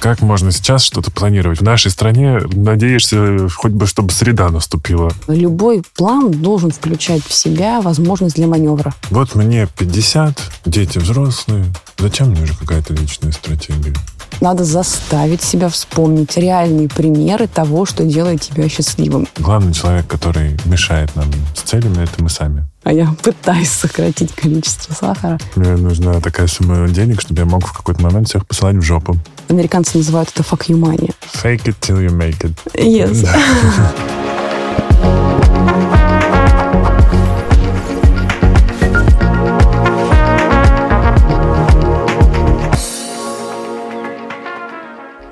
Как можно сейчас что-то планировать? В нашей стране надеешься хоть бы, чтобы среда наступила. Любой план должен включать в себя возможность для маневра. Вот мне 50, дети взрослые. Зачем мне уже какая-то личная стратегия? Надо заставить себя вспомнить реальные примеры того, что делает тебя счастливым. Главный человек, который мешает нам с целями, это мы сами. А я пытаюсь сократить количество сахара. Мне нужна такая сумма денег, чтобы я мог в какой-то момент всех посылать в жопу. Американцы называют это fuck you money. Fake it till you make it. Yes.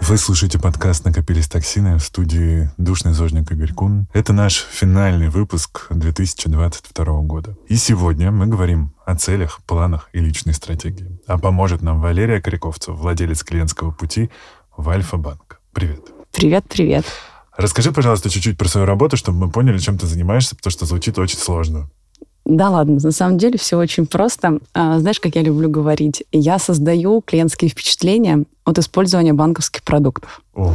Вы слушаете подкаст «Накопились токсины» в студии «Душный зожник Игорь Кун». Это наш финальный выпуск 2022 года. И сегодня мы говорим о целях, планах и личной стратегии. А поможет нам Валерия Коряковцев, владелец клиентского пути в Альфа-банк. Привет. Привет, привет. Расскажи, пожалуйста, чуть-чуть про свою работу, чтобы мы поняли, чем ты занимаешься, потому что звучит очень сложно. Да ладно, на самом деле все очень просто. А, знаешь, как я люблю говорить, я создаю клиентские впечатления от использования банковских продуктов. Ого.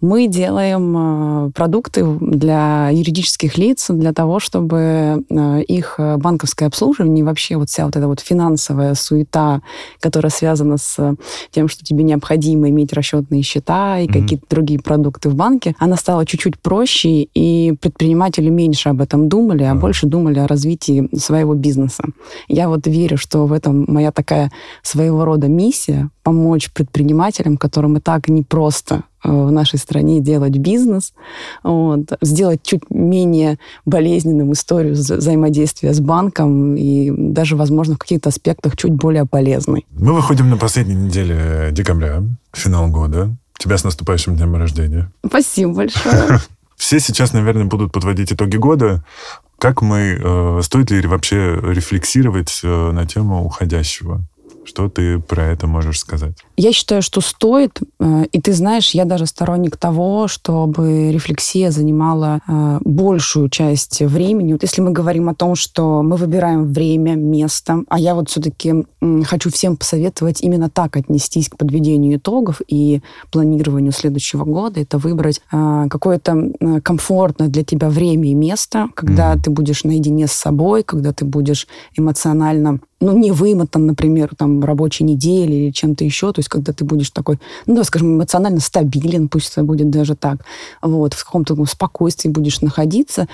Мы делаем э, продукты для юридических лиц для того, чтобы э, их банковское обслуживание и вообще вот вся вот эта вот финансовая суета, которая связана с тем, что тебе необходимо иметь расчетные счета и mm-hmm. какие-то другие продукты в банке, она стала чуть-чуть проще, и предприниматели меньше об этом думали, а mm-hmm. больше думали о развитии своего бизнеса. Я вот верю, что в этом моя такая своего рода миссия помочь предпринимателям, которым и так непросто э, в нашей стране делать бизнес, вот, сделать чуть менее болезненным историю взаимодействия с банком и даже, возможно, в каких-то аспектах чуть более полезной. Мы выходим на последней неделе декабря, финал года. Тебя с наступающим днем рождения. Спасибо большое. Все сейчас, наверное, будут подводить итоги года. Как мы, э, стоит ли вообще рефлексировать э, на тему уходящего? Что ты про это можешь сказать? Я считаю, что стоит. Э, и ты знаешь, я даже сторонник того, чтобы рефлексия занимала э, большую часть времени. Вот если мы говорим о том, что мы выбираем время, место, а я вот все-таки хочу всем посоветовать именно так отнестись к подведению итогов и планированию следующего года, это выбрать э, какое-то комфортное для тебя время и место, когда mm-hmm. ты будешь наедине с собой, когда ты будешь эмоционально ну, не вымотан, например, там, рабочей недели или чем-то еще, то есть когда ты будешь такой, ну, да, скажем, эмоционально стабилен, пусть это будет даже так, вот, в каком-то спокойствии будешь находиться,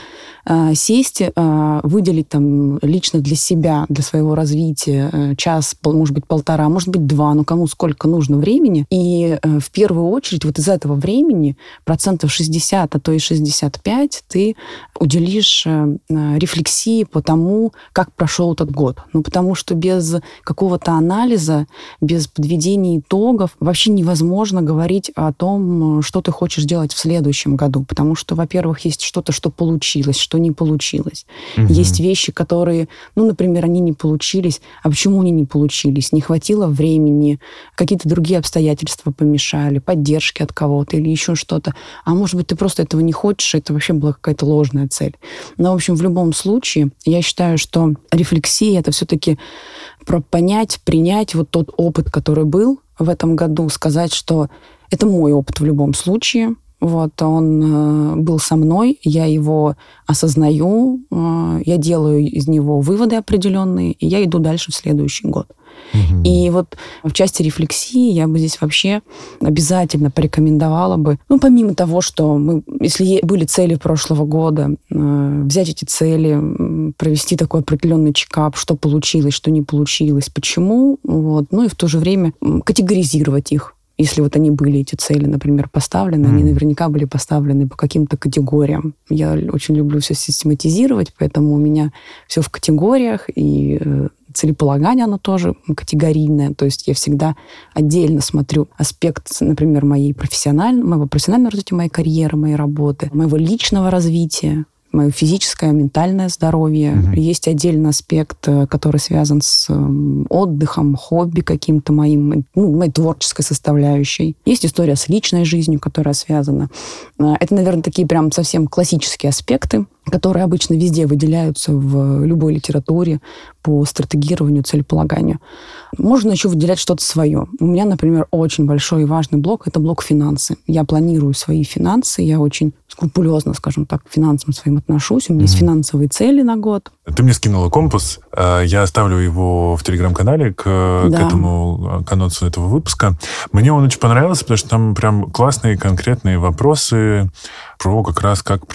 э, сесть, э, выделить там лично для себя, для своего развития э, час, может быть, полтора, может быть, два, ну, кому сколько нужно времени, и в первую очередь вот из этого времени процентов 60, а то и 65 ты уделишь рефлексии по тому, как прошел этот год. Ну, потому что без какого-то анализа, без подведения итогов вообще невозможно говорить о том, что ты хочешь делать в следующем году. Потому что, во-первых, есть что-то, что получилось, что не получилось. Угу. Есть вещи, которые, ну, например, они не получились. А почему они не получились? Не хватило времени, какие-то другие обстоятельства помешали, поддержки от кого-то или еще что-то. А может быть, ты просто этого не хочешь, это вообще была какая-то ложная цель. Но, в общем, в любом случае, я считаю, что рефлексия — это все-таки про понять, принять вот тот опыт, который был в этом году, сказать, что это мой опыт в любом случае, вот, он э, был со мной, я его осознаю, э, я делаю из него выводы определенные, и я иду дальше в следующий год. Угу. И вот в части рефлексии я бы здесь вообще обязательно порекомендовала бы, ну, помимо того, что мы, если были цели прошлого года, э, взять эти цели, провести такой определенный чекап, что получилось, что не получилось, почему, вот, ну и в то же время категоризировать их если вот они были, эти цели, например, поставлены, mm. они наверняка были поставлены по каким-то категориям. Я очень люблю все систематизировать, поэтому у меня все в категориях, и э, целеполагание, оно тоже категорийное. То есть я всегда отдельно смотрю аспект, например, моей профессиональной, моего профессионального развития, моей карьеры, моей работы, моего личного развития, мое физическое, ментальное здоровье. Угу. Есть отдельный аспект, э, который связан с эм, отдыхом, хобби каким-то моим, ну, моей творческой составляющей. Есть история с личной жизнью, которая связана. Э, это, наверное, такие прям совсем классические аспекты. Которые обычно везде выделяются в любой литературе по стратегированию, целеполаганию. Можно еще выделять что-то свое. У меня, например, очень большой и важный блок – это блок финансы. Я планирую свои финансы, я очень скрупулезно, скажем так, к финансам своим отношусь. У меня mm-hmm. есть финансовые цели на год. Ты мне скинула компас. А, я оставлю его в телеграм-канале к, да. к этому к анонсу этого выпуска. Мне он очень понравился, потому что там прям классные конкретные вопросы про как раз как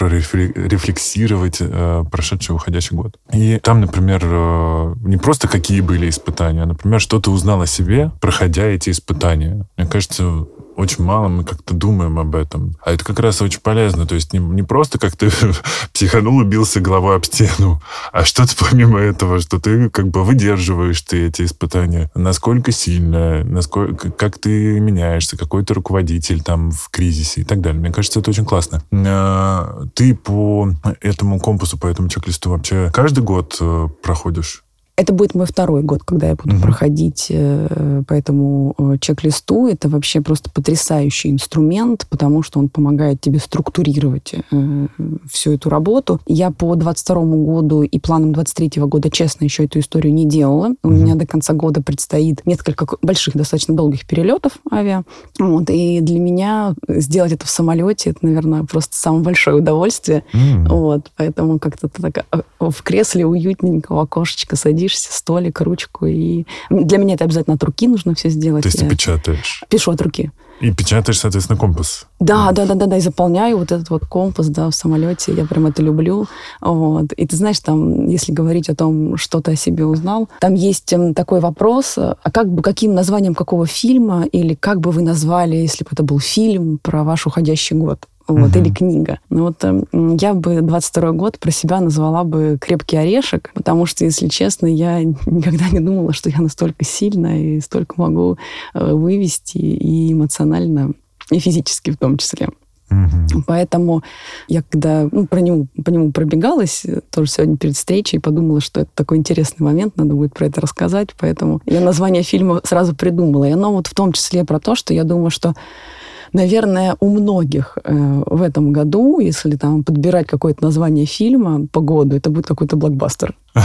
прорефлексировать э, прошедший уходящий год. И там, например, э, не просто какие были испытания, а, например, что ты узнал о себе, проходя эти испытания. Мне кажется, очень мало мы как-то думаем об этом. А это как раз очень полезно. То есть не, не просто как ты психанул, убился головой об стену, а что-то помимо этого, что ты как бы выдерживаешь ты эти испытания. Насколько сильно, насколько, как ты меняешься, какой ты руководитель там в кризисе и так далее. Мне кажется, это очень классно. А, ты по этому компасу, по этому чек-листу вообще каждый год э, проходишь? Это будет мой второй год, когда я буду угу. проходить э, по этому э, чек-листу. Это вообще просто потрясающий инструмент, потому что он помогает тебе структурировать э, всю эту работу. Я по 22 году и планам 23 года, честно, еще эту историю не делала. У меня до конца года предстоит несколько больших, достаточно долгих перелетов авиа. Вот, и для меня сделать это в самолете, это, наверное, просто самое большое удовольствие. Mm. Вот, поэтому как-то так э, в кресле уютненько, в окошечко садишься садишься, столик, ручку. И для меня это обязательно от руки нужно все сделать. То есть ты печатаешь? Пишу от руки. И печатаешь, соответственно, компас. Да, да, да, да, да, и заполняю вот этот вот компас, да, в самолете. Я прям это люблю. Вот. И ты знаешь, там, если говорить о том, что ты о себе узнал, там есть эм, такой вопрос, а как бы, каким названием какого фильма или как бы вы назвали, если бы это был фильм про ваш уходящий год? Вот, угу. или книга. Ну вот э, я бы 22 год про себя назвала бы «Крепкий орешек», потому что, если честно, я никогда не думала, что я настолько сильно и столько могу э, вывести и эмоционально, и физически в том числе. Угу. Поэтому я когда ну, про него, по нему пробегалась, э, тоже сегодня перед встречей, подумала, что это такой интересный момент, надо будет про это рассказать. Поэтому я название фильма сразу придумала. И оно вот в том числе про то, что я думаю, что наверное, у многих э, в этом году, если там подбирать какое-то название фильма по году, это будет какой-то блокбастер.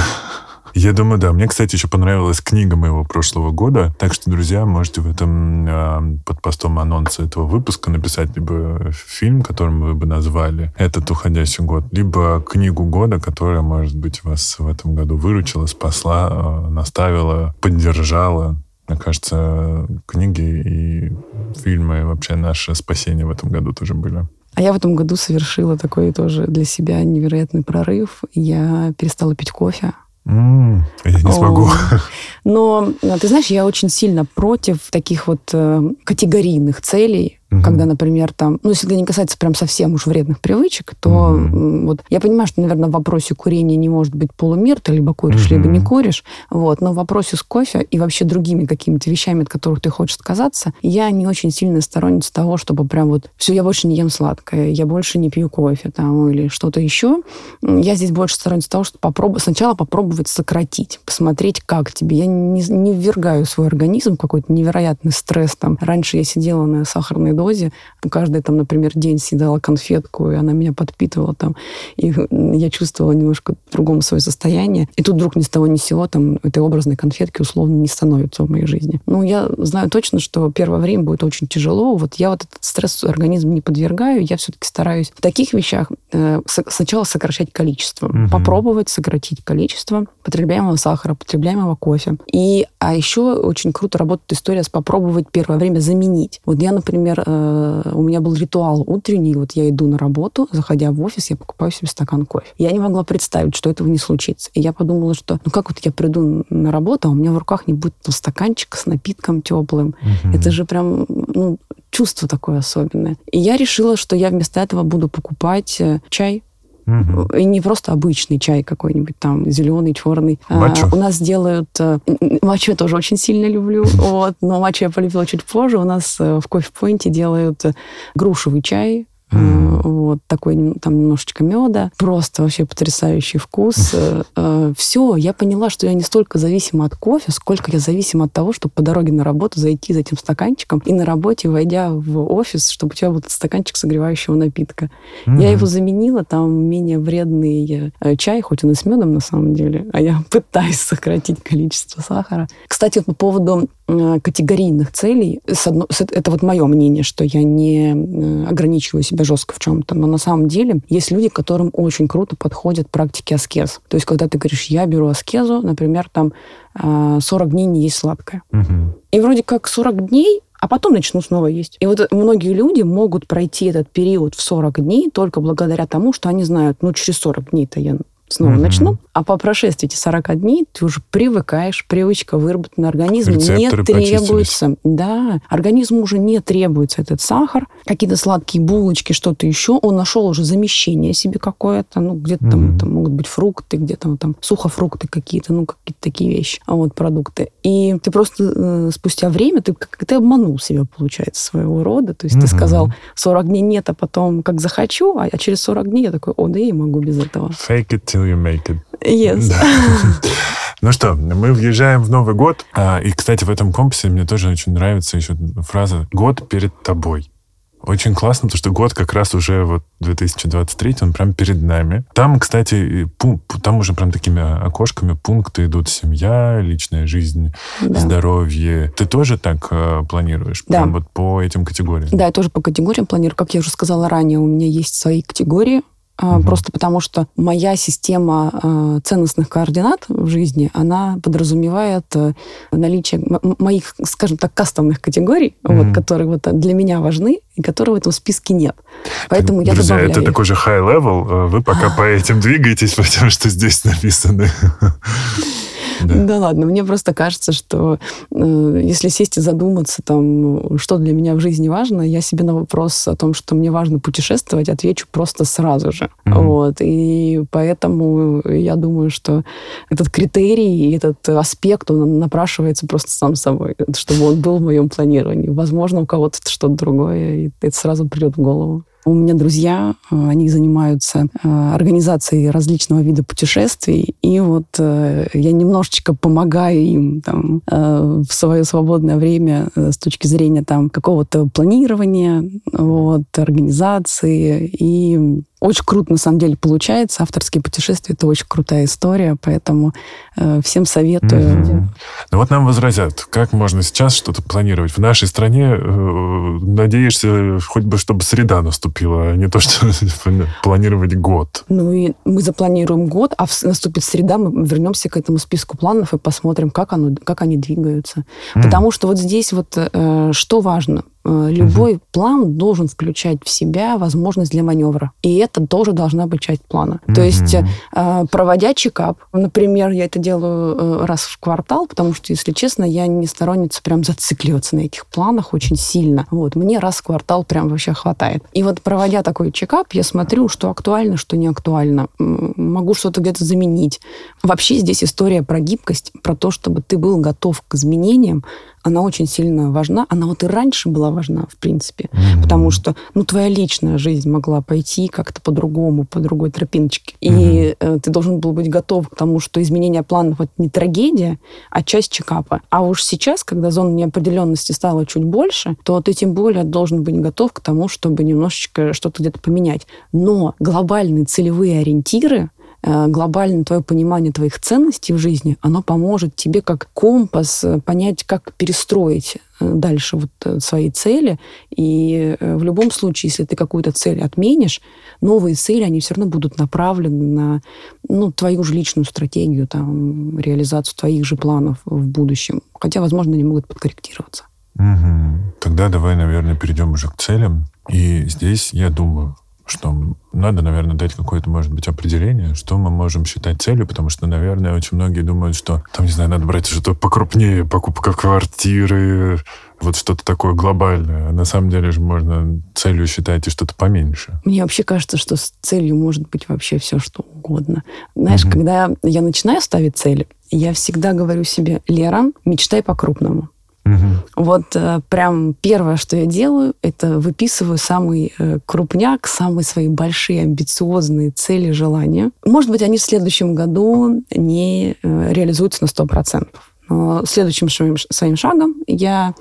Я думаю, да. Мне, кстати, еще понравилась книга моего прошлого года. Так что, друзья, можете в этом э, под постом анонса этого выпуска написать либо фильм, которым вы бы назвали этот уходящий год, либо книгу года, которая, может быть, вас в этом году выручила, спасла, э, наставила, поддержала. Мне кажется, книги и фильмы вообще наше спасение в этом году тоже были. А я в этом году совершила такой тоже для себя невероятный прорыв. Я перестала пить кофе. Mm, я не смогу. Но, ты знаешь, я очень сильно против таких вот э, категорийных целей, Угу. Когда, например, там, ну, если это не касается прям совсем уж вредных привычек, то угу. вот я понимаю, что, наверное, в вопросе курения не может быть полумер, ты либо куришь, угу. либо не куришь, вот, но в вопросе с кофе и вообще другими какими-то вещами, от которых ты хочешь отказаться, я не очень сильно сторонница того, чтобы прям вот, все, я больше не ем сладкое, я больше не пью кофе там или что-то еще. Я здесь больше сторонница того, что попробовать, сначала попробовать сократить, посмотреть, как тебе. Я не, не ввергаю свой организм в какой-то невероятный стресс. Там. Раньше я сидела на сахарной дозе. Каждый там, например, день съедала конфетку, и она меня подпитывала там. И я чувствовала немножко другом свое состояние. И тут вдруг ни с того ни с сего там этой образной конфетки условно не становится в моей жизни. Ну, я знаю точно, что первое время будет очень тяжело. Вот я вот этот стресс организм не подвергаю. Я все-таки стараюсь в таких вещах э, сначала сокращать количество. Угу. Попробовать сократить количество потребляемого сахара, потребляемого кофе. И, а еще очень круто работает история с попробовать первое время заменить. Вот я, например, э, у меня был ритуал утренний, вот я иду на работу, заходя в офис, я покупаю себе стакан кофе. Я не могла представить, что этого не случится. И я подумала, что ну как вот я приду на работу, а у меня в руках не будет стаканчика с напитком теплым. Угу. Это же прям ну, чувство такое особенное. И я решила, что я вместо этого буду покупать э, чай Угу. И не просто обычный чай какой-нибудь там, зеленый, черный. А, у нас делают... А, матчу я тоже очень сильно люблю, вот, но матчу я полюбила чуть позже. У нас э, в кофе-пойнте делают грушевый чай, Mm. Вот такой там немножечко меда. Просто вообще потрясающий вкус. Э, Все, я поняла, что я не столько зависима от кофе, сколько я зависима от того, чтобы по дороге на работу зайти за этим стаканчиком и на работе, войдя в офис, чтобы у тебя был стаканчик согревающего напитка. Mm-hmm. Я его заменила, там менее вредный чай, хоть он и с медом на самом деле, а я пытаюсь сократить количество сахара. Кстати, по поводу категорийных целей, это вот мое мнение, что я не ограничиваю себя жестко в чем-то, но на самом деле есть люди, которым очень круто подходят практики аскез. То есть, когда ты говоришь, я беру аскезу, например, там 40 дней не есть сладкое. Угу. И вроде как 40 дней а потом начну снова есть. И вот многие люди могут пройти этот период в 40 дней только благодаря тому, что они знают, ну, через 40 дней-то я снова mm-hmm. начну. А по прошествии этих 40 дней ты уже привыкаешь, привычка выработана, организм не требуется. Да, организму уже не требуется этот сахар, какие-то сладкие булочки, что-то еще. Он нашел уже замещение себе какое-то, ну, где-то mm-hmm. там, там могут быть фрукты, где-то там сухофрукты какие-то, ну, какие-то такие вещи, а вот продукты. И ты просто э, спустя время, ты, как, ты обманул себя, получается, своего рода. То есть mm-hmm. ты сказал, 40 дней нет, а потом как захочу, а через 40 дней я такой, о, да я могу без этого. Fake it till you make it. Yes. Да. Ну что, мы въезжаем в Новый год. А, и, кстати, в этом компасе мне тоже очень нравится еще фраза «год перед тобой». Очень классно, потому что год как раз уже вот 2023, он прям перед нами. Там, кстати, там уже прям такими окошками пункты идут семья, личная жизнь, да. здоровье. Ты тоже так э, планируешь? Да. Прям вот по этим категориям? Да, я тоже по категориям планирую. Как я уже сказала ранее, у меня есть свои категории Угу. Просто потому, что моя система э, ценностных координат в жизни, она подразумевает э, наличие моих, скажем так, кастомных категорий, угу. вот, которые вот для меня важны и которые в этом списке нет. Поэтому Друзья, я добавляю это их. такой же high level. Вы пока по этим двигаетесь, потому что здесь написано. Да. да ладно, мне просто кажется, что э, если сесть и задуматься, там, что для меня в жизни важно, я себе на вопрос о том, что мне важно путешествовать, отвечу просто сразу же. Mm-hmm. Вот. И поэтому я думаю, что этот критерий, этот аспект, он напрашивается просто сам собой, чтобы он был в моем планировании. Возможно, у кого-то что-то другое, и это сразу придет в голову. У меня друзья, э, они занимаются э, организацией различного вида путешествий, и вот э, я немножечко помогаю им там в свое свободное время с точки зрения там какого-то планирования, вот, организации, и очень круто, на самом деле, получается. Авторские путешествия — это очень крутая история, поэтому э, всем советую. Mm-hmm. Ну вот нам возразят, как можно сейчас что-то планировать? В нашей стране э, надеешься хоть бы, чтобы среда наступила, а не то, что планировать год. Ну и мы запланируем год, а наступит среда, мы вернемся к этому списку планов и посмотрим, как, оно, как они двигаются. Mm-hmm. Потому что вот здесь вот э, что важно? Э, любой угу. план должен включать в себя возможность для маневра. И это тоже должна быть часть плана. Угу. То есть, э, проводя чекап, например, я это делаю э, раз в квартал, потому что, если честно, я не сторонница прям зацикливаться на этих планах очень сильно. Вот, мне раз в квартал прям вообще хватает. И вот проводя такой чекап, я смотрю, что актуально, что не актуально. Могу что-то где-то заменить. Вообще здесь история про гибкость, про то, чтобы ты был готов к изменениям, она очень сильно важна. Она вот и раньше была важна, в принципе. Mm-hmm. Потому что, ну, твоя личная жизнь могла пойти как-то по-другому, по другой тропиночке. Mm-hmm. И э, ты должен был быть готов к тому, что изменение планов это не трагедия, а часть чекапа. А уж сейчас, когда зона неопределенности стала чуть больше, то ты тем более должен быть готов к тому, чтобы немножечко что-то где-то поменять. Но глобальные целевые ориентиры глобально твое понимание твоих ценностей в жизни, оно поможет тебе как компас э, понять, как перестроить э, дальше вот свои цели. И в любом случае, если ты какую-то цель отменишь, новые цели, они все равно будут направлены на ну, твою же личную стратегию, там, реализацию твоих же планов в будущем. Хотя, возможно, они могут подкорректироваться. Угу. Тогда давай, наверное, перейдем уже к целям. И здесь, я думаю, что надо, наверное, дать какое-то, может быть, определение, что мы можем считать целью, потому что, наверное, очень многие думают, что, там, не знаю, надо брать что-то покрупнее, покупка квартиры, вот что-то такое глобальное. А на самом деле же можно целью считать и что-то поменьше. Мне вообще кажется, что с целью может быть вообще все, что угодно. Знаешь, угу. когда я начинаю ставить цели, я всегда говорю себе, Лера, мечтай по-крупному. Угу. Вот э, прям первое, что я делаю, это выписываю самый э, крупняк, самые свои большие амбициозные цели, желания. Может быть, они в следующем году не э, реализуются на 100%. Но следующим своим, своим шагом я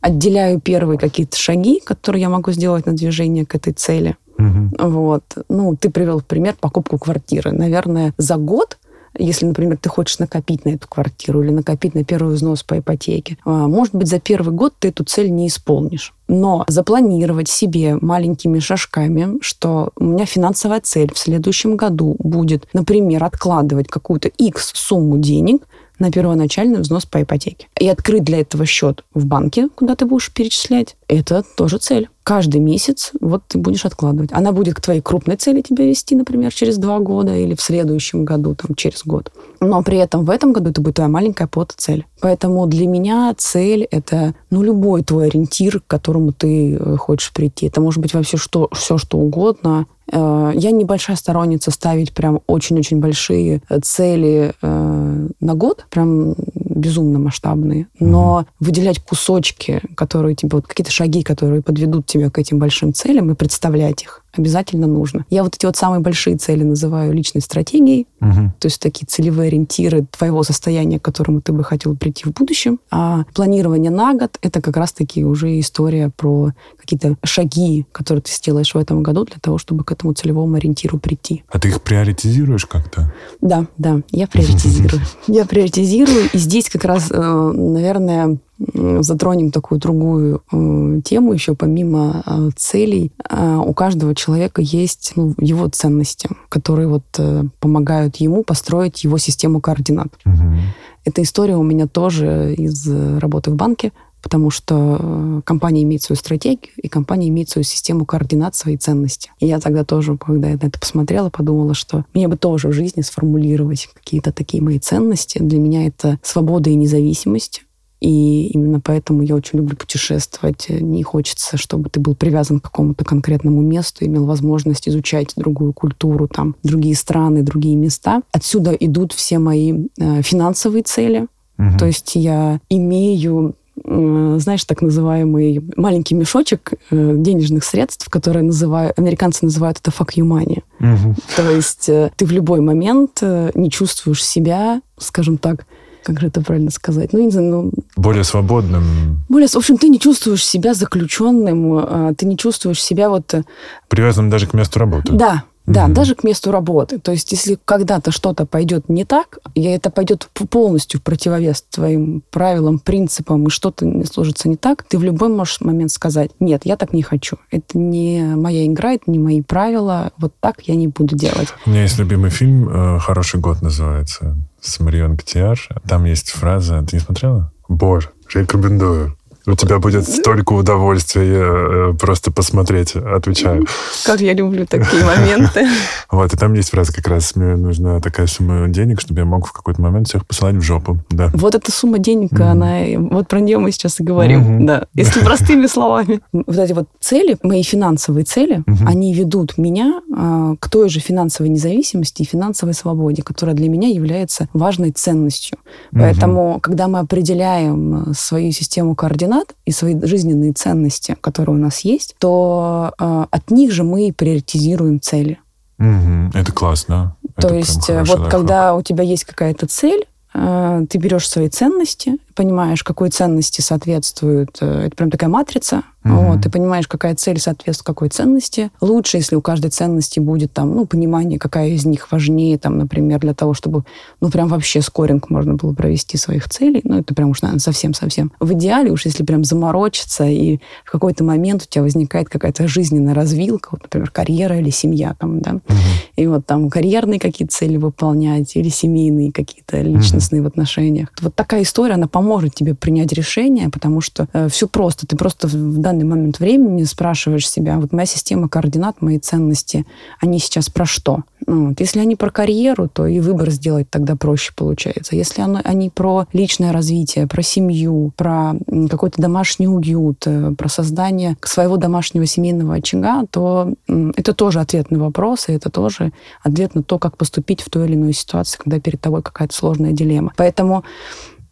отделяю первые какие-то шаги, которые я могу сделать на движение к этой цели. Угу. Вот. Ну, ты привел пример покупку квартиры. Наверное, за год если, например, ты хочешь накопить на эту квартиру или накопить на первый взнос по ипотеке, а, может быть, за первый год ты эту цель не исполнишь. Но запланировать себе маленькими шажками, что у меня финансовая цель в следующем году будет, например, откладывать какую-то X сумму денег на первоначальный взнос по ипотеке. И открыть для этого счет в банке, куда ты будешь перечислять, это тоже цель. Каждый месяц вот ты будешь откладывать. Она будет к твоей крупной цели тебя вести, например, через два года или в следующем году, там, через год. Но при этом в этом году это будет твоя маленькая цель. Поэтому для меня цель — это ну, любой твой ориентир, к которому ты э, хочешь прийти. Это может быть вообще что, все, что угодно. Э, я небольшая сторонница ставить прям очень-очень большие э, цели э, на год, прям безумно масштабные, но mm-hmm. выделять кусочки, которые тебе, вот какие-то шаги, которые подведут тебя к этим большим целям и представлять их обязательно нужно. Я вот эти вот самые большие цели называю личной стратегией, угу. то есть такие целевые ориентиры твоего состояния, к которому ты бы хотел прийти в будущем. А планирование на год — это как раз-таки уже история про какие-то шаги, которые ты сделаешь в этом году для того, чтобы к этому целевому ориентиру прийти. А ты их приоритизируешь как-то? Да, да, я приоритизирую. Я приоритизирую, и здесь как раз, э, наверное, затронем такую другую э, тему еще помимо э, целей. Э, у каждого человека есть ну, его ценности, которые вот э, помогают ему построить его систему координат. Угу. Эта история у меня тоже из работы в банке, потому что э, компания имеет свою стратегию, и компания имеет свою систему координат, свои ценности. И я тогда тоже, когда я на это посмотрела, подумала, что мне бы тоже в жизни сформулировать какие-то такие мои ценности. Для меня это свобода и независимость, и именно поэтому я очень люблю путешествовать. Не хочется, чтобы ты был привязан к какому-то конкретному месту, имел возможность изучать другую культуру, там, другие страны, другие места. Отсюда идут все мои э, финансовые цели. Угу. То есть я имею э, знаешь, так называемый маленький мешочек э, денежных средств, которые называют, американцы называют это fuck you money. Угу. То есть э, ты в любой момент не чувствуешь себя, скажем так, как же это правильно сказать? Ну, не знаю, ну... Более свободным. Более... В общем, ты не чувствуешь себя заключенным, а, ты не чувствуешь себя вот... Э, Привязанным даже к месту работы. Да, да, угу. даже к месту работы. То есть, если когда-то что-то пойдет не так, и это пойдет полностью в противовес твоим правилам, принципам, и что-то не сложится не так, ты в любой можешь момент сказать, нет, я так не хочу. Это не моя игра, это не мои правила, вот так я не буду делать. У меня есть любимый фильм э, «Хороший год» называется, с Марион Котиар. Там есть фраза, ты не смотрела? Боже, рекомендую. У тебя будет столько удовольствия э, просто посмотреть, отвечаю. Как я люблю такие моменты. Вот, и там есть фраза как раз, мне нужна такая сумма денег, чтобы я мог в какой-то момент всех посылать в жопу. Да. Вот эта сумма денег, mm-hmm. она, вот про нее мы сейчас и говорим, mm-hmm. да, если простыми словами. Вот эти вот цели, мои финансовые цели, mm-hmm. они ведут меня а, к той же финансовой независимости и финансовой свободе, которая для меня является важной ценностью. Поэтому, когда мы определяем свою систему координат, координат и свои жизненные ценности, которые у нас есть, то э, от них же мы приоритизируем цели. Угу, это классно. То это есть вот лайфхак. когда у тебя есть какая-то цель, э, ты берешь свои ценности, понимаешь, какой ценности соответствует. Э, это прям такая матрица. Угу. Вот, ты понимаешь, какая цель соответствует какой ценности. Лучше, если у каждой ценности будет там, ну, понимание, какая из них важнее, там, например, для того, чтобы, ну, прям вообще скоринг можно было провести своих целей. Ну, это прям уж, наверное, совсем-совсем. В идеале уж, если прям заморочиться, и в какой-то момент у тебя возникает какая-то жизненная развилка, вот, например, карьера или семья там, да, угу. и вот там карьерные какие-то цели выполнять или семейные какие-то личностные угу. в отношениях. Вот такая история, она поможет поможет тебе принять решение, потому что э, все просто. Ты просто в данный момент времени спрашиваешь себя, вот моя система координат, мои ценности, они сейчас про что? Ну, вот. Если они про карьеру, то и выбор сделать тогда проще получается. Если оно, они про личное развитие, про семью, про какой-то домашний уют, э, про создание своего домашнего семейного очага, то это тоже ответ на вопросы, это тоже ответ на то, как поступить в той или иной ситуации, когда перед тобой какая-то сложная дилемма. Поэтому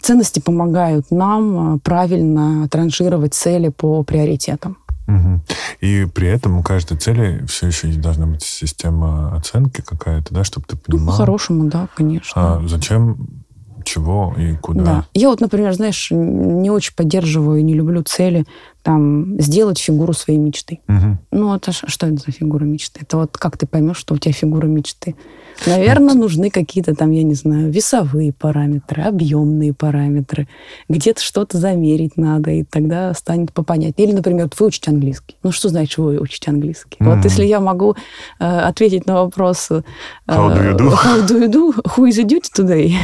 ценности помогают нам правильно транжировать цели по приоритетам. Угу. И при этом у каждой цели все еще должна быть система оценки какая-то, да, чтобы ты понимал. Ну, по-хорошему, да, конечно. А зачем чего и куда. Да. Я вот, например, знаешь, не очень поддерживаю, не люблю цели там сделать фигуру своей мечты. Угу. Ну, это что это за фигура мечты? Это вот как ты поймешь, что у тебя фигура мечты? Наверное, нужны какие-то там, я не знаю, весовые параметры, объемные параметры. Где-то что-то замерить надо, и тогда станет попонятнее. Или, например, выучить английский. Ну, что значит выучить английский? Mm-hmm. Вот если я могу э, ответить на вопрос... Э, how do you do? How do you do? Who is the duty today?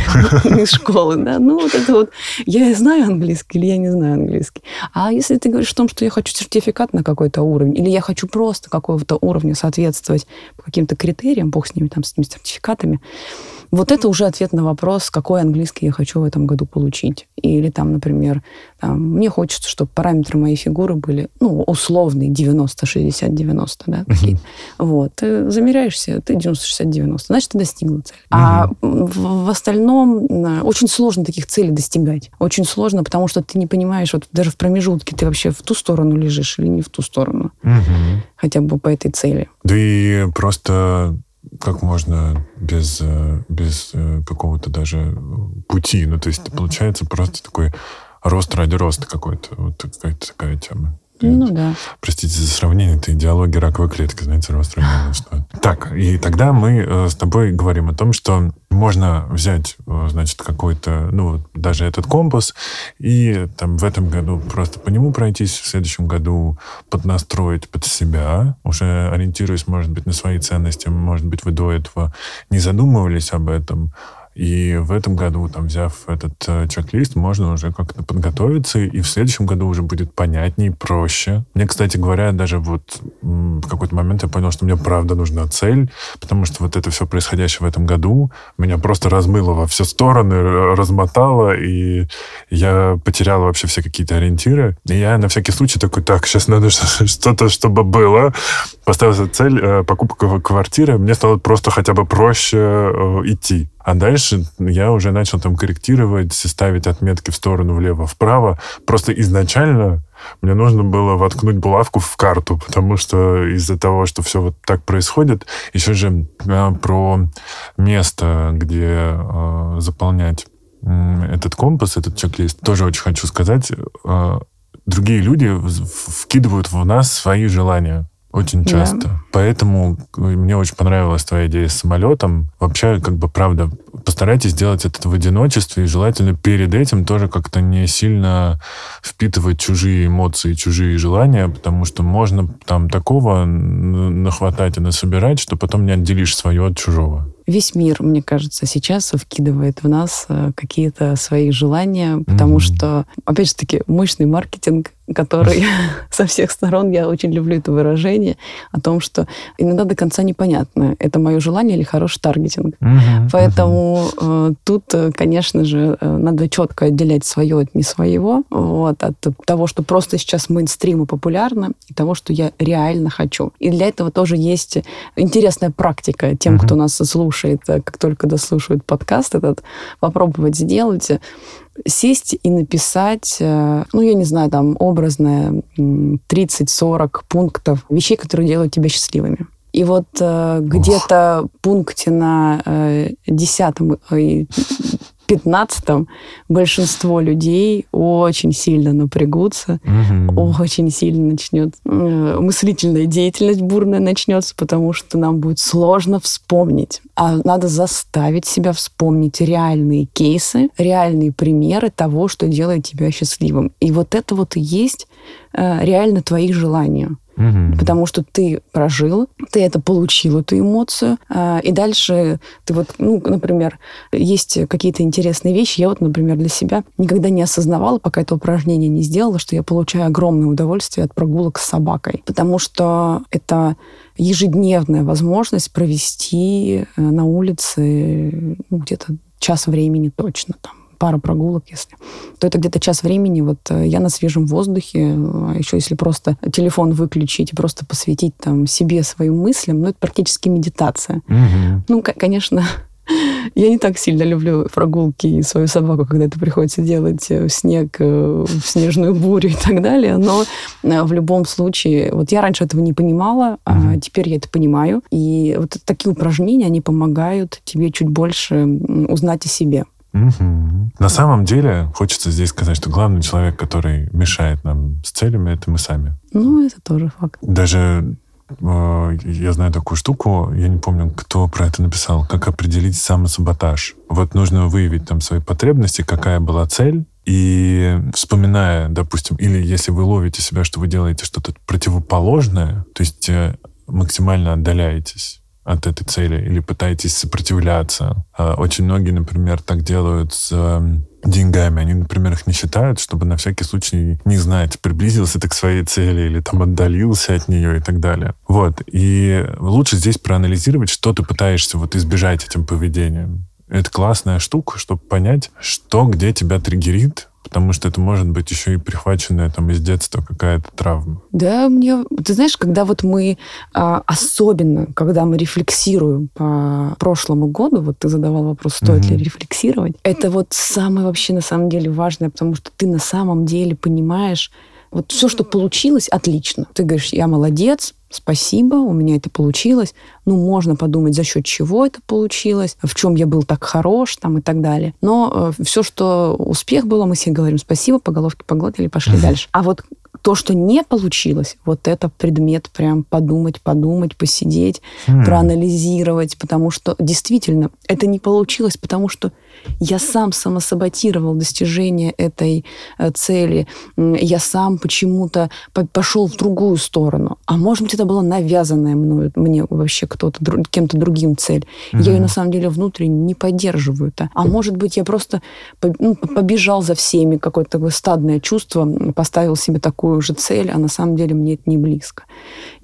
из школы, да? Ну, вот это вот... Я знаю английский или я не знаю английский. А если ты говоришь о том, что я хочу сертификат на какой-то уровень, или я хочу просто какого-то уровня соответствовать по каким-то критериям, бог с ними, там, с этими сертификатами. Вот это уже ответ на вопрос, какой английский я хочу в этом году получить. Или там, например, там, мне хочется, чтобы параметры моей фигуры были, ну, условные, 90, 60, 90, да, такие. Uh-huh. Вот. Ты замеряешься, ты 90, 60, 90. Значит, ты достигла цель. Uh-huh. А в, в остальном очень сложно таких целей достигать. Очень сложно, потому что ты не понимаешь, вот даже в промежутке ты вообще в ту сторону лежишь или не в ту сторону. Хотя бы по этой цели. Да и просто как можно без, э, без э, какого-то даже пути? Ну, то есть, получается просто такой рост ради роста какой-то. Вот какая-то такая тема. Ну да. Простите за сравнение, это идеология раковой клетки, знаете, рост что. Так, и тогда мы э, с тобой говорим о том, что можно взять, э, значит, какой-то, ну, даже этот компас, и там в этом году просто по нему пройтись, в следующем году поднастроить под себя, уже ориентируясь, может быть, на свои ценности, может быть, вы до этого не задумывались об этом, и в этом году, там, взяв этот э, чек-лист, можно уже как-то подготовиться, и в следующем году уже будет понятнее, проще. Мне, кстати говоря, даже вот в какой-то момент я понял, что мне правда нужна цель, потому что вот это все происходящее в этом году меня просто размыло во все стороны, размотало, и я потерял вообще все какие-то ориентиры. И я на всякий случай такой, так, сейчас надо что-то, чтобы было. Поставил цель э, покупка квартиры, мне стало просто хотя бы проще э, идти. А дальше я уже начал там корректировать, ставить отметки в сторону влево-вправо. Просто изначально мне нужно было воткнуть булавку в карту, потому что из-за того, что все вот так происходит, еще же а, про место, где э, заполнять этот компас, этот чек-лист, тоже очень хочу сказать. Э, другие люди вкидывают в нас свои желания. Очень часто. Да. Поэтому э, мне очень понравилась твоя идея с самолетом. Вообще, как бы, правда, постарайтесь сделать это в одиночестве, и желательно перед этим тоже как-то не сильно впитывать чужие эмоции, чужие желания, потому что можно там такого нахватать и насобирать, что потом не отделишь свое от чужого весь мир, мне кажется, сейчас вкидывает в нас э, какие-то свои желания, потому mm-hmm. что, опять же таки, мощный маркетинг который со всех сторон, я очень люблю это выражение, о том, что иногда до конца непонятно, это мое желание или хороший таргетинг. Uh-huh, Поэтому. Э, тут, э, конечно же, э, надо четко отделять свое от не своего, вот, от того, что просто сейчас мейнстрим и популярно, и того, что я реально хочу. И для этого тоже есть интересная практика тем, uh-huh. кто нас слушает, как только дослушают подкаст этот, попробовать сделать сесть и написать, э, ну, я не знаю, там, образное 30-40 пунктов вещей, которые делают тебя счастливыми. И вот э, где-то пункте на э, десятом и 15-м большинство людей очень сильно напрягутся, угу. очень сильно начнет э, мыслительная деятельность бурная начнется, потому что нам будет сложно вспомнить. А надо заставить себя вспомнить реальные кейсы, реальные примеры того, что делает тебя счастливым. И вот это вот и есть э, реально твои желания. Угу. Потому что ты прожил, ты это получил, эту эмоцию, а, и дальше ты вот, ну, например, есть какие-то интересные вещи. Я вот, например, для себя никогда не осознавала, пока это упражнение не сделала, что я получаю огромное удовольствие от прогулок с собакой. Потому что это ежедневная возможность провести э, на улице ну, где-то час времени точно там пара прогулок, если, то это где-то час времени. Вот э, я на свежем воздухе, а еще если просто телефон выключить и просто посвятить там себе своим мыслям, ну, это практически медитация. Угу. Ну, конечно, Я не так сильно люблю прогулки и свою собаку, когда это приходится делать в снег, в снежную бурю и так далее. Но в любом случае, вот я раньше этого не понимала, а теперь я это понимаю. И вот такие упражнения, они помогают тебе чуть больше узнать о себе. Угу. На самом деле, хочется здесь сказать, что главный человек, который мешает нам с целями, это мы сами. Ну, это тоже факт. Даже э, я знаю такую штуку, я не помню, кто про это написал, как определить самосаботаж. Вот нужно выявить там свои потребности, какая была цель, и вспоминая, допустим, или если вы ловите себя, что вы делаете что-то противоположное, то есть э, максимально отдаляетесь от этой цели или пытаетесь сопротивляться. А, очень многие, например, так делают с эм, деньгами. Они, например, их не считают, чтобы на всякий случай не знать, приблизился ты к своей цели или там отдалился от нее и так далее. Вот. И лучше здесь проанализировать, что ты пытаешься вот избежать этим поведением. Это классная штука, чтобы понять, что где тебя триггерит, потому что это может быть еще и прихваченная там из детства какая-то травма. Да, мне, ты знаешь, когда вот мы, а, особенно когда мы рефлексируем по прошлому году, вот ты задавал вопрос, стоит mm-hmm. ли рефлексировать, это вот самое вообще на самом деле важное, потому что ты на самом деле понимаешь, вот все, что получилось, отлично. Ты говоришь, я молодец, спасибо, у меня это получилось. Ну, можно подумать, за счет чего это получилось, в чем я был так хорош, там и так далее. Но э, все, что успех было, мы все говорим спасибо, по головке погладили, пошли mm-hmm. дальше. А вот то, что не получилось, вот это предмет прям подумать, подумать, посидеть, mm. проанализировать, потому что действительно это не получилось, потому что я сам самосаботировал достижение этой э, цели, я сам почему-то пошел в другую сторону. А может быть, это была навязанная мною, мне вообще кто-то, кем-то другим цель. Mm-hmm. Я ее на самом деле внутренне не поддерживаю. это. А может быть, я просто ну, побежал за всеми, какое-то такое стадное чувство, поставил себе такую же цель, а на самом деле мне это не близко.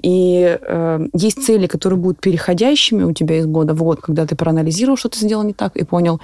И э, есть цели, которые будут переходящими у тебя из года в год, когда ты проанализировал, что ты сделал не так, и понял,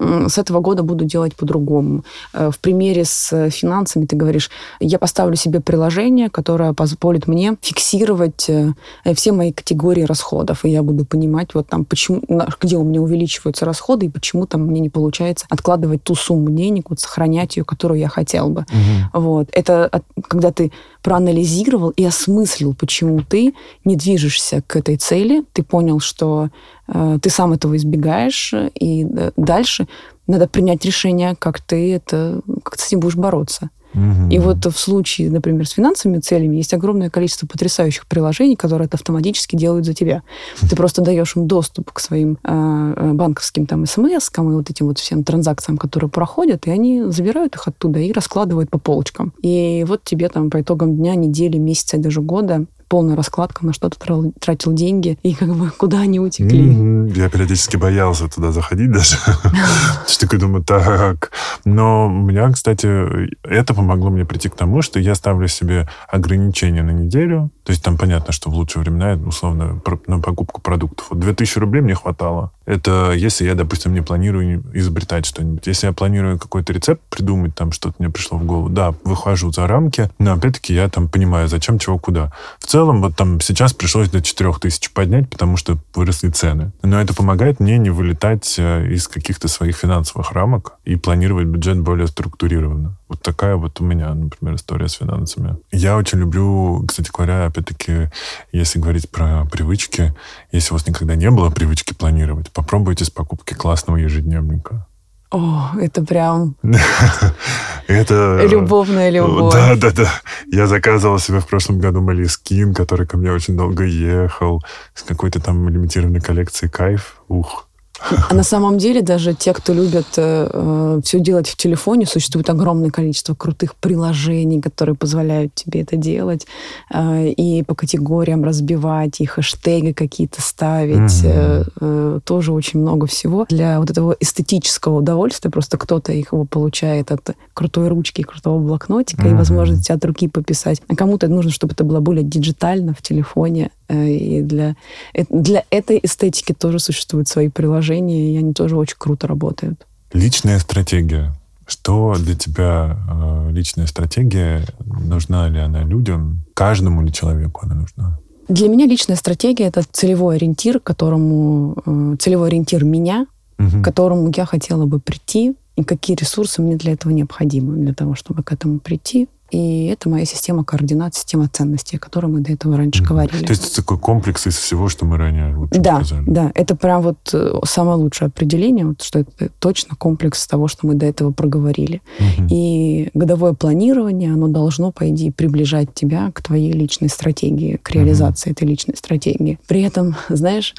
с этого года буду делать по-другому. Э, в примере с финансами ты говоришь, я поставлю себе приложение, которое позволит мне фиксировать э, все мои категории расходов, и я буду понимать, вот там, почему, где у меня увеличиваются расходы, и почему там мне не получается откладывать ту сумму денег, вот сохранять ее, которую я хотел бы. Угу. Вот. Это когда ты проанализировал и осмыслил, почему ты не движешься к этой цели, ты понял, что э, ты сам этого избегаешь, и э, дальше надо принять решение, как ты это, как ты с этим будешь бороться. Угу. И вот в случае, например, с финансовыми целями есть огромное количество потрясающих приложений, которые это автоматически делают за тебя. Ты просто даешь им доступ к своим э, банковским там смс-кам и вот этим вот всем транзакциям, которые проходят, и они забирают их оттуда и раскладывают по полочкам. И вот тебе там по итогам дня, недели, месяца и даже года полная раскладка, на что ты тратил деньги, и как бы куда они утекли. Mm-hmm. Я периодически боялся туда заходить даже. Что такой думаю, так. Но у меня, кстати, это помогло мне прийти к тому, что я ставлю себе ограничения на неделю. То есть там понятно, что в лучшие времена, условно, на покупку продуктов. Вот 2000 рублей мне хватало. Это если я, допустим, не планирую изобретать что-нибудь. Если я планирую какой-то рецепт придумать, там что-то мне пришло в голову, да, выхожу за рамки, но опять-таки я там понимаю, зачем, чего, куда. В целом вот там сейчас пришлось до 4000 поднять, потому что выросли цены. Но это помогает мне не вылетать э, из каких-то своих финансовых рамок и планировать бюджет более структурированно. Вот такая вот у меня, например, история с финансами. Я очень люблю, кстати говоря, опять-таки, если говорить про привычки, если у вас никогда не было привычки планировать, попробуйте с покупки классного ежедневника. О, это прям это любовная любовь. Да, да, да. Я заказывал себе в прошлом году Малискин, который ко мне очень долго ехал, с какой-то там лимитированной коллекцией кайф. Ух, а на самом деле даже те, кто любят э, э все делать в телефоне, существует огромное количество крутых приложений, которые позволяют тебе это делать э, и по категориям разбивать, и хэштеги какие-то ставить. Mm-hmm. Э, э, тоже очень много всего для вот этого эстетического удовольствия. Просто кто-то их его получает от крутой ручки, крутого блокнотика mm-hmm. и возможности от руки пописать. А кому-то нужно, чтобы это было более диджитально в телефоне. Э, и для, э, для этой эстетики тоже существуют свои приложения, и они тоже очень круто работают. Личная стратегия. Что для тебя э, личная стратегия? Нужна ли она людям? Каждому ли человеку она нужна? Для меня личная стратегия — это целевой ориентир, которому... Целевой ориентир меня, угу. к которому я хотела бы прийти, и какие ресурсы мне для этого необходимы, для того, чтобы к этому прийти. И это моя система координат, система ценностей, о которой мы до этого раньше mm-hmm. говорили. То есть это такой комплекс из всего, что мы ранее да, сказали. Да, это прям вот э, самое лучшее определение, вот, что это точно комплекс того, что мы до этого проговорили. Mm-hmm. И годовое планирование, оно должно, по идее, приближать тебя к твоей личной стратегии, к реализации mm-hmm. этой личной стратегии. При этом, знаешь,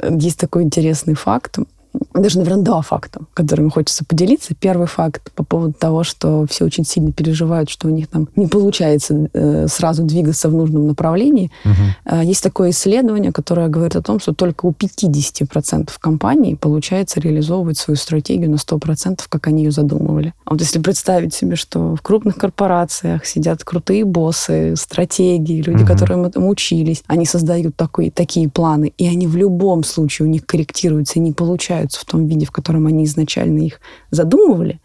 э, есть такой интересный факт даже, наверное, два факта, которыми хочется поделиться. Первый факт по поводу того, что все очень сильно переживают, что у них там не получается э, сразу двигаться в нужном направлении. Угу. Э, есть такое исследование, которое говорит о том, что только у 50% компаний получается реализовывать свою стратегию на 100%, как они ее задумывали. А вот если представить себе, что в крупных корпорациях сидят крутые боссы, стратегии, люди, угу. которые этому учились, они создают такой, такие планы, и они в любом случае у них корректируются и не получаются в том виде, в котором они изначально их задумывали,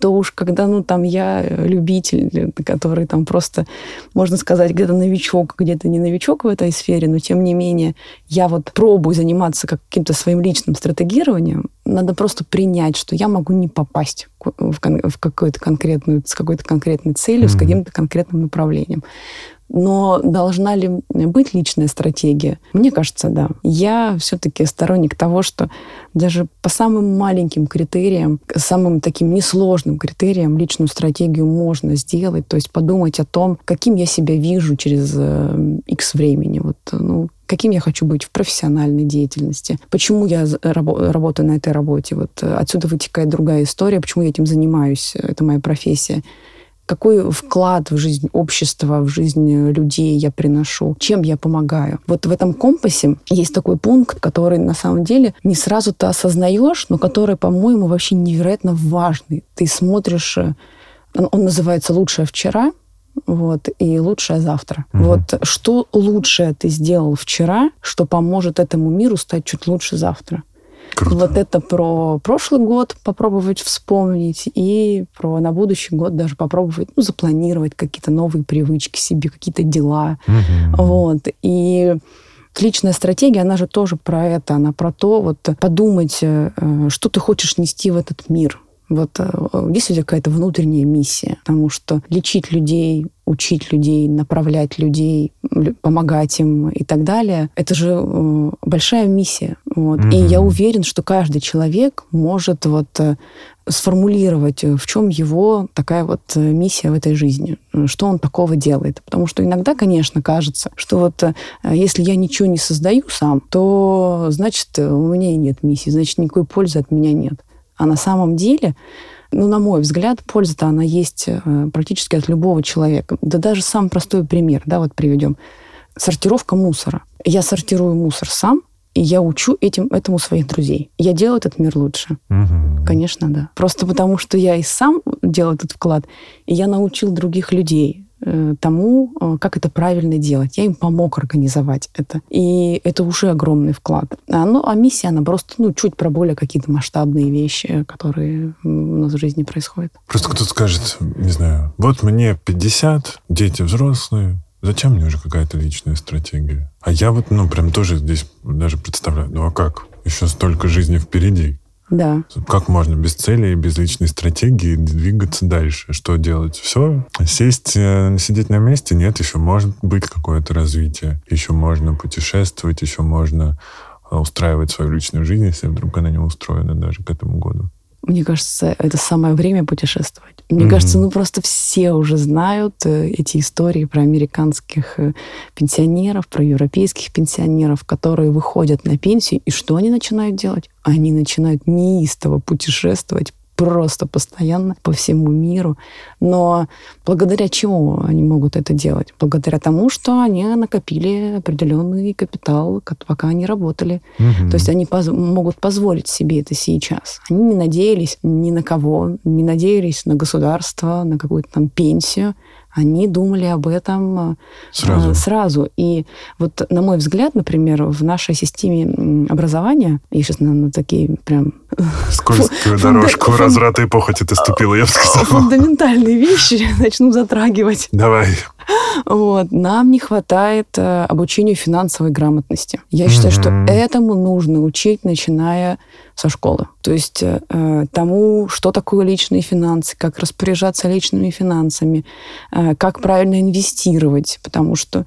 то уж когда, ну, там я любитель, который там просто, можно сказать, где-то новичок, где-то не новичок в этой сфере, но тем не менее я вот пробую заниматься каким-то своим личным стратегированием, надо просто принять, что я могу не попасть в, в какую-то конкретную, с какой-то конкретной целью, mm-hmm. с каким-то конкретным направлением. Но должна ли быть личная стратегия? Мне кажется, да. Я все-таки сторонник того, что даже по самым маленьким критериям, самым таким несложным критериям личную стратегию можно сделать. То есть подумать о том, каким я себя вижу через X э, времени. Вот, ну, каким я хочу быть в профессиональной деятельности, почему я работаю на этой работе. Вот отсюда вытекает другая история, почему я этим занимаюсь, это моя профессия какой вклад в жизнь общества, в жизнь людей я приношу, чем я помогаю. Вот в этом компасе есть такой пункт, который на самом деле не сразу ты осознаешь, но который, по-моему, вообще невероятно важный. Ты смотришь, э, он, он называется «Лучшее вчера», вот, и лучшее завтра. Угу. Вот что лучшее ты сделал вчера, что поможет этому миру стать чуть лучше завтра. Круто. Вот это про прошлый год попробовать вспомнить и про на будущий год даже попробовать ну, запланировать какие-то новые привычки себе, какие-то дела. Угу. Вот. И личная стратегия, она же тоже про это, она про то, вот подумать, э, что ты хочешь нести в этот мир. Вот э, есть у тебя какая-то внутренняя миссия, потому что лечить людей, учить людей, направлять людей, помогать им и так далее, это же э, большая миссия. Вот. Mm-hmm. И я уверен, что каждый человек может вот э, сформулировать, в чем его такая вот миссия в этой жизни, что он такого делает. Потому что иногда, конечно, кажется, что вот если я ничего не создаю сам, то значит у меня и нет миссии, значит никакой пользы от меня нет. А на самом деле, ну, на мой взгляд, польза-то она есть э, практически от любого человека. Да даже самый простой пример, да, вот приведем. Сортировка мусора. Я сортирую мусор сам, и я учу этим, этому своих друзей. Я делаю этот мир лучше. Угу. Конечно, да. Просто потому, что я и сам делаю этот вклад, и я научил других людей тому, э, как это правильно делать. Я им помог организовать это. И это уже огромный вклад. А, ну, а миссия, она просто ну, чуть про более какие-то масштабные вещи, которые у нас в жизни происходят. Просто кто-то скажет, не знаю, вот мне 50, дети взрослые, Зачем мне уже какая-то личная стратегия? А я вот, ну, прям тоже здесь даже представляю, ну а как? Еще столько жизни впереди. Да. Как можно без цели без личной стратегии двигаться дальше? Что делать? Все? Сесть, э, сидеть на месте? Нет, еще может быть какое-то развитие. Еще можно путешествовать, еще можно э, устраивать свою личную жизнь, если вдруг она не устроена даже к этому году. Мне кажется, это самое время путешествовать. Мне mm-hmm. кажется, ну просто все уже знают э, эти истории про американских э, пенсионеров, про европейских пенсионеров, которые выходят на пенсию, и что они начинают делать? Они начинают неистово путешествовать просто постоянно по всему миру. Но благодаря чему они могут это делать? Благодаря тому, что они накопили определенный капитал, пока они работали. Угу. То есть они поз могут позволить себе это сейчас. Они не надеялись ни на кого, не надеялись на государство, на какую-то там пенсию они думали об этом э, сразу. сразу. И вот, на мой взгляд, например, в нашей системе образования, я сейчас на, на такие прям... Скользкую дорожку фунда... разврата и похоти ты ступила, я бы сказала. Фундаментальные вещи начну затрагивать. Давай. Вот. Нам не хватает э, обучению финансовой грамотности. Я считаю, что этому нужно учить, начиная со школы. То есть э, тому, что такое личные финансы, как распоряжаться личными финансами, э, как правильно инвестировать, потому что э,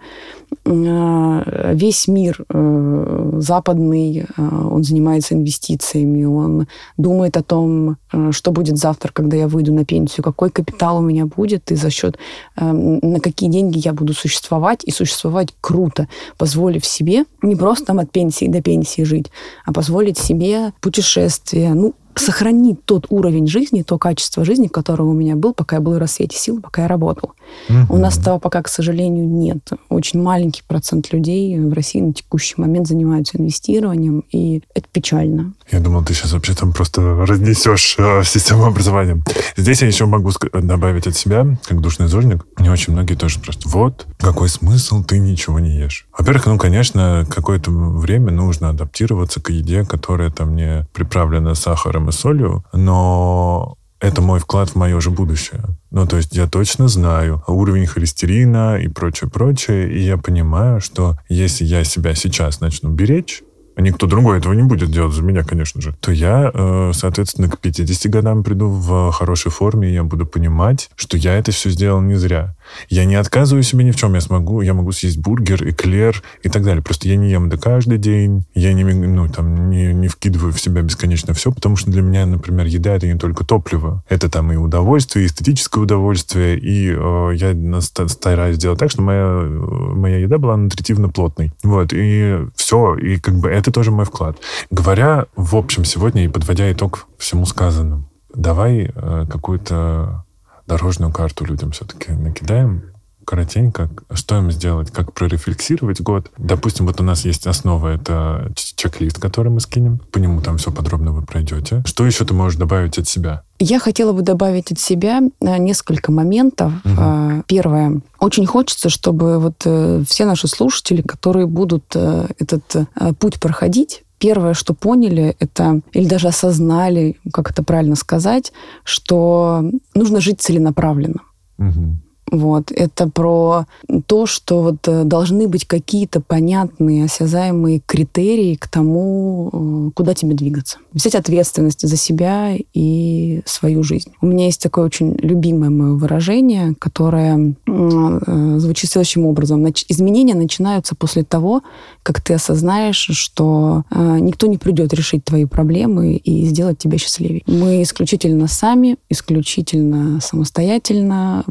весь мир э, западный, э, он занимается инвестициями, он думает о том, э, что будет завтра, когда я выйду на пенсию, какой капитал у меня будет и за счет, э, на какие деньги я буду существовать. И существовать круто, позволив себе не просто там от пенсии до пенсии жить, а позволить себе путешествия, ну, сохранить тот уровень жизни, то качество жизни, которое у меня был, пока я был в рассвете сил, пока я работал. Угу. У нас этого пока, к сожалению, нет. Очень маленький процент людей в России на текущий момент занимаются инвестированием, и это печально. Я думал, ты сейчас вообще там просто разнесешь э, систему образования. Здесь я еще могу добавить от себя, как душный зожник. Мне очень многие тоже спрашивают, вот, какой смысл, ты ничего не ешь? Во-первых, ну, конечно, какое-то время нужно адаптироваться к еде, которая там не приправлена сахаром и солью, но это мой вклад в мое же будущее. Ну, то есть я точно знаю уровень холестерина и прочее, прочее, и я понимаю, что если я себя сейчас начну беречь, а никто другой этого не будет делать за меня, конечно же, то я, э, соответственно, к 50 годам приду в хорошей форме, и я буду понимать, что я это все сделал не зря. Я не отказываю себе ни в чем. Я смогу, я могу съесть бургер, эклер и так далее. Просто я не ем это каждый день. Я не, ну, там, не, не вкидываю в себя бесконечно все, потому что для меня, например, еда — это не только топливо. Это там и удовольствие, и эстетическое удовольствие. И э, я стараюсь сделать так, что моя, моя еда была нутритивно плотной. Вот. И все. И как бы это тоже мой вклад. Говоря в общем сегодня и подводя итог всему сказанному, давай э, какую-то дорожную карту людям все-таки накидаем, коротенько, что им сделать, как прорефлексировать год. Допустим, вот у нас есть основа, это чек-лист, который мы скинем, по нему там все подробно вы пройдете. Что еще ты можешь добавить от себя? Я хотела бы добавить от себя э, несколько моментов. Угу. Первое. Очень хочется, чтобы вот э, все наши слушатели, которые будут этот путь проходить, первое, что поняли, это, или даже осознали, как это правильно сказать, что нужно жить целенаправленно. Угу. Вот. Это про то, что вот э, должны быть какие-то понятные, осязаемые критерии к тому, э, куда тебе двигаться. Взять ответственность за себя и свою жизнь. У меня есть такое очень любимое мое выражение, которое э, звучит следующим образом. Изменения начинаются после того, как ты осознаешь, что никто не придет решить твои проблемы и сделать тебя счастливее. Мы исключительно сами, исключительно самостоятельно,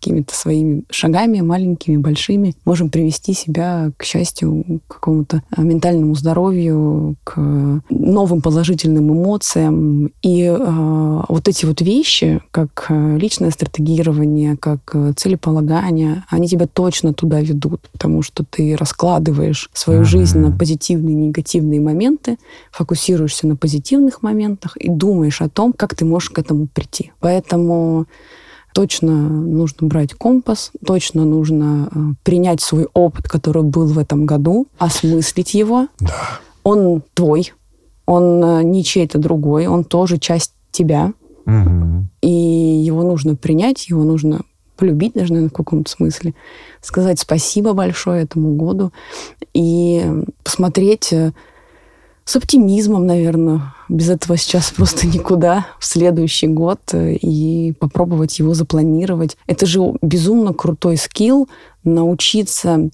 какими-то своими шагами, маленькими, большими, можем привести себя к счастью, к какому-то а, ментальному здоровью, к новым положительным эмоциям. И э, вот эти вот вещи, как а, личное стратегирование, как целеполагание, они тебя точно туда ведут, потому что ты раскладываешь свою mm-hmm. жизнь на позитивные и негативные моменты, фокусируешься на позитивных моментах и думаешь о том, как ты можешь к этому прийти. Поэтому точно нужно брать компас, точно нужно э, принять свой опыт, который был в этом году, осмыслить его. Да. Он твой, он э, не чей-то другой, он тоже часть тебя. Угу. И его нужно принять, его нужно полюбить даже, наверное, в каком-то смысле, сказать спасибо большое этому году и посмотреть э, с оптимизмом, наверное. Без этого сейчас просто никуда в следующий год э, и попробовать его запланировать. Это же безумно крутой скилл научиться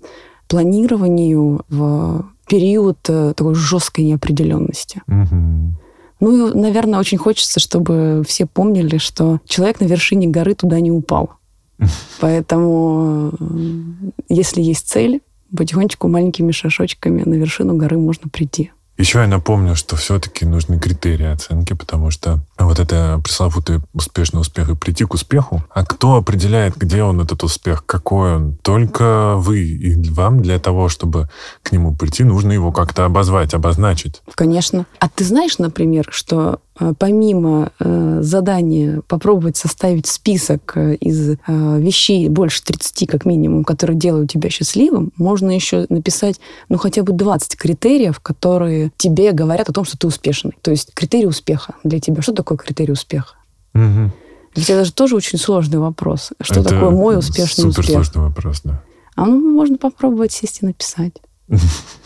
планированию в период э, такой жесткой неопределенности. Угу. Ну и, наверное, очень хочется, чтобы все помнили, что человек на вершине горы туда не упал. Поэтому, э, если есть цель, потихонечку маленькими шажочками на вершину горы можно прийти. Еще я напомню, что все-таки нужны критерии оценки, потому что вот это пресловутый успешный успех и прийти к успеху. А кто определяет, где он этот успех, какой он? Только вы. И вам для того, чтобы к нему прийти, нужно его как-то обозвать, обозначить. Конечно. А ты знаешь, например, что помимо э, задания попробовать составить список э, из э, вещей больше 30 как минимум, которые делают тебя счастливым, можно еще написать ну хотя бы 20 критериев, которые тебе говорят о том, что ты успешный. То есть критерий успеха для тебя. Что такое критерий успеха? Угу. Ведь это же тоже очень сложный вопрос. Что это такое мой успешный успех? Суперсложный вопрос, да. А ну, можно попробовать сесть и написать.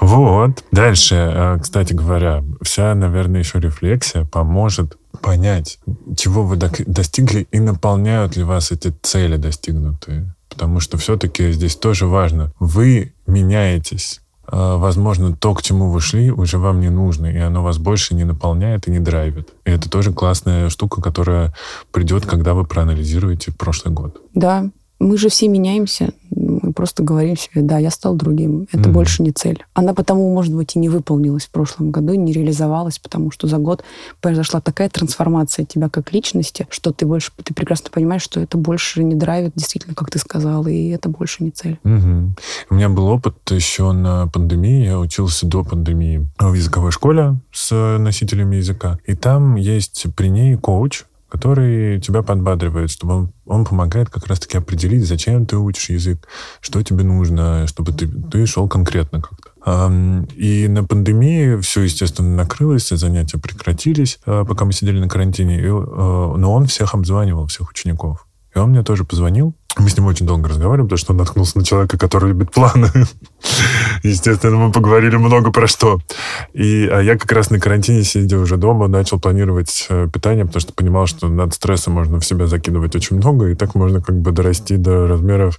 Вот. Дальше, э, кстати говоря, вся, наверное, еще рефлексия поможет понять, чего вы достигли и наполняют ли вас эти цели достигнутые. Потому что все-таки здесь тоже важно. Вы меняетесь. А, возможно, то, к чему вы шли, уже вам не нужно, и оно вас больше не наполняет и не драйвит. И это тоже классная штука, которая придет, когда вы проанализируете прошлый год. Да, мы же все меняемся мы просто говорим себе, да, я стал другим. Это mm больше не цель. Она потому, может быть, и не выполнилась в прошлом году, не реализовалась, потому что за год произошла такая трансформация тебя как личности, что ты больше, ты прекрасно понимаешь, что это больше не драйвит, действительно, как ты сказал, и это больше не цель. mm У меня был опыт еще на пандемии. Я учился до пандемии в языковой школе с носителями языка. И там есть при ней коуч, который тебя подбадривает, чтобы он, он помогает как раз-таки определить, зачем ты учишь язык, что тебе нужно, чтобы ты, ты шел конкретно как-то. И на пандемии все, естественно, накрылось, занятия прекратились, а, пока мы сидели на карантине. И, а, но он всех обзванивал, всех учеников. И он мне тоже позвонил. Мы с ним очень долго разговаривали, потому что он наткнулся на человека, который любит планы. Естественно, мы поговорили много про что. И а я как раз на карантине, сидя уже дома, начал планировать э, питание, потому что понимал, что над стрессом можно в себя закидывать очень много, и так можно как бы дорасти до размеров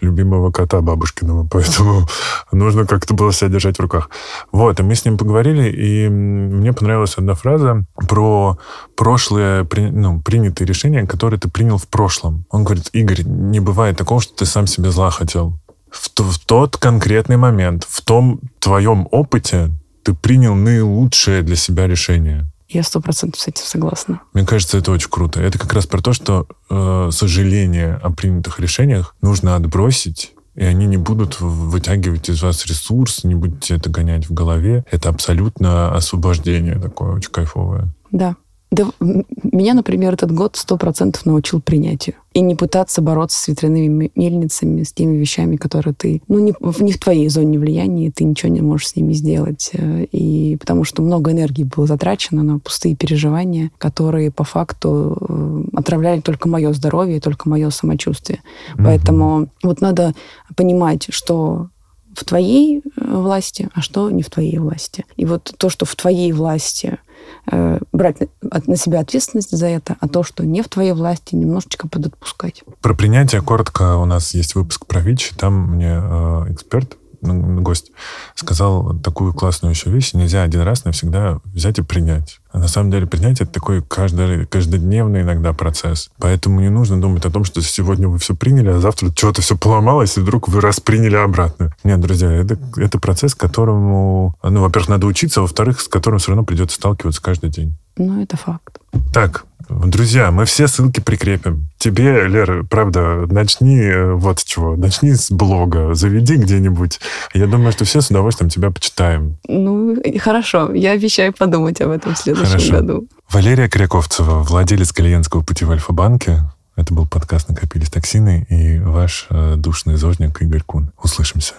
любимого кота бабушкиного. Поэтому нужно как-то было себя держать в руках. Вот, и мы с ним поговорили, и мне понравилась одна фраза про прошлые, ну, принятые решения, которые ты принял в прошлом. Он говорит, Игорь, не бывает такого, что ты сам себе зла хотел в, в тот конкретный момент, в том твоем опыте ты принял наилучшее для себя решение. Я сто процентов с этим согласна. Мне кажется, это очень круто. Это как раз про то, что э, сожаление о принятых решениях нужно отбросить и они не будут вытягивать из вас ресурс, не будете это гонять в голове. Это абсолютно освобождение такое очень кайфовое. Да. Да, меня, например, этот год сто процентов научил принятию. И не пытаться бороться с ветряными мельницами, с теми вещами, которые ты... Ну, не, не в твоей зоне влияния, ты ничего не можешь с ними сделать. Э, и потому что много энергии было затрачено на пустые переживания, которые по факту э, отравляли только мое здоровье, только мое самочувствие. Mm-hmm. Поэтому вот надо понимать, что в твоей э, власти, а что не в твоей власти. И вот то, что в твоей власти – Э, брать на себя ответственность за это, а то, что не в твоей власти, немножечко подотпускать. Про принятие коротко у нас есть выпуск про ВИЧ. Там мне э, эксперт гость сказал такую классную еще вещь. Нельзя один раз навсегда взять и принять. А на самом деле принять это такой каждый, каждодневный иногда процесс. Поэтому не нужно думать о том, что сегодня вы все приняли, а завтра что-то все поломалось, и вдруг вы расприняли обратно. Нет, друзья, это, это процесс, которому, ну, во-первых, надо учиться, а во-вторых, с которым все равно придется сталкиваться каждый день. Ну, это факт. Так, Друзья, мы все ссылки прикрепим. Тебе, Лера, правда, начни э, вот с чего. Начни с блога, заведи где-нибудь. Я думаю, что все с удовольствием тебя почитаем. Ну, хорошо. Я обещаю подумать об этом в следующем хорошо. году. Валерия Кряковцева, владелец клиентского пути в Альфа-банке. Это был подкаст «Накопились токсины» и ваш э, душный зожник Игорь Кун. Услышимся.